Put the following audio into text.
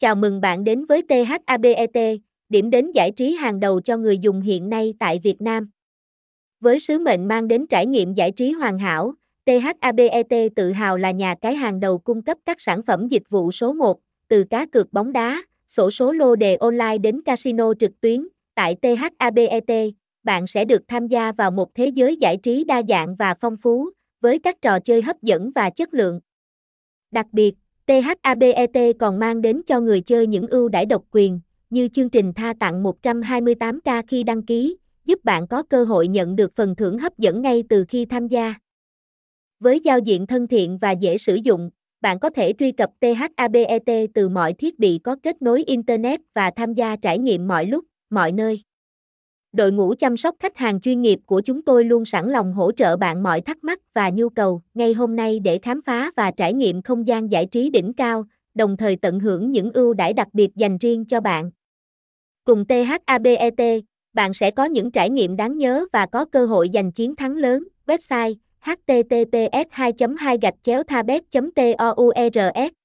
Chào mừng bạn đến với THABET, điểm đến giải trí hàng đầu cho người dùng hiện nay tại Việt Nam. Với sứ mệnh mang đến trải nghiệm giải trí hoàn hảo, THABET tự hào là nhà cái hàng đầu cung cấp các sản phẩm dịch vụ số 1, từ cá cược bóng đá, sổ số lô đề online đến casino trực tuyến. Tại THABET, bạn sẽ được tham gia vào một thế giới giải trí đa dạng và phong phú, với các trò chơi hấp dẫn và chất lượng. Đặc biệt, THABET còn mang đến cho người chơi những ưu đãi độc quyền, như chương trình tha tặng 128k khi đăng ký, giúp bạn có cơ hội nhận được phần thưởng hấp dẫn ngay từ khi tham gia. Với giao diện thân thiện và dễ sử dụng, bạn có thể truy cập THABET từ mọi thiết bị có kết nối Internet và tham gia trải nghiệm mọi lúc, mọi nơi. Đội ngũ chăm sóc khách hàng chuyên nghiệp của chúng tôi luôn sẵn lòng hỗ trợ bạn mọi thắc mắc và nhu cầu ngay hôm nay để khám phá và trải nghiệm không gian giải trí đỉnh cao, đồng thời tận hưởng những ưu đãi đặc biệt dành riêng cho bạn. Cùng THABET, bạn sẽ có những trải nghiệm đáng nhớ và có cơ hội giành chiến thắng lớn. Website https 2 2 gạch chéo thabet tours